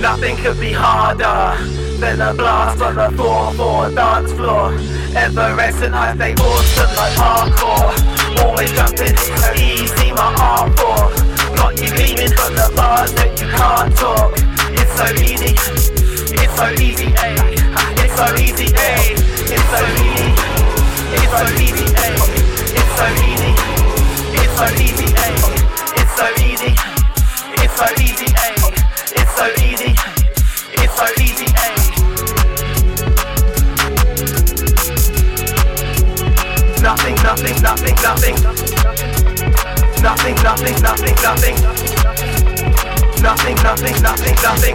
Nothing could be harder than a blast on the 4-4 dance floor. Everest and I, stay awesome like hardcore. Always jumping, so easy my arm for. Got you gleaming from the bars that you can't talk. It's so easy, it's so easy, eh? Nothing, nothing, nothing, nothing. Nothing, nothing, nothing, nothing. Nothing, nothing, nothing, nothing.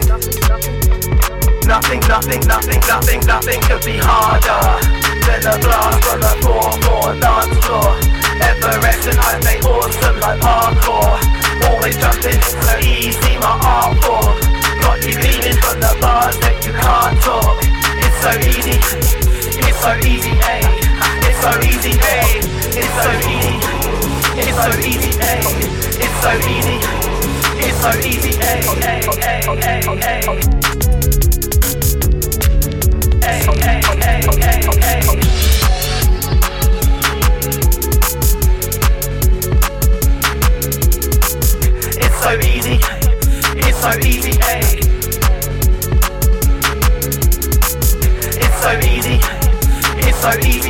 Nothing, nothing, nothing, nothing, nothing could be harder than a blast on the four-four dance floor. Everest and I stay awesome like parkour. Always jumping, so easy my art form. Got you gleaming from the bars that you can't talk. It's so easy, it's so easy, ayy. It's so easy, ayy. It's so easy. It's so easy, ayy. It's so easy. It's so easy, ayy. Ayy, ayy, ayy, ayy. Ayy, ayy, ayy, ayy, ayy. It's so easy. It's so easy, ayy. It's so easy. It's so easy.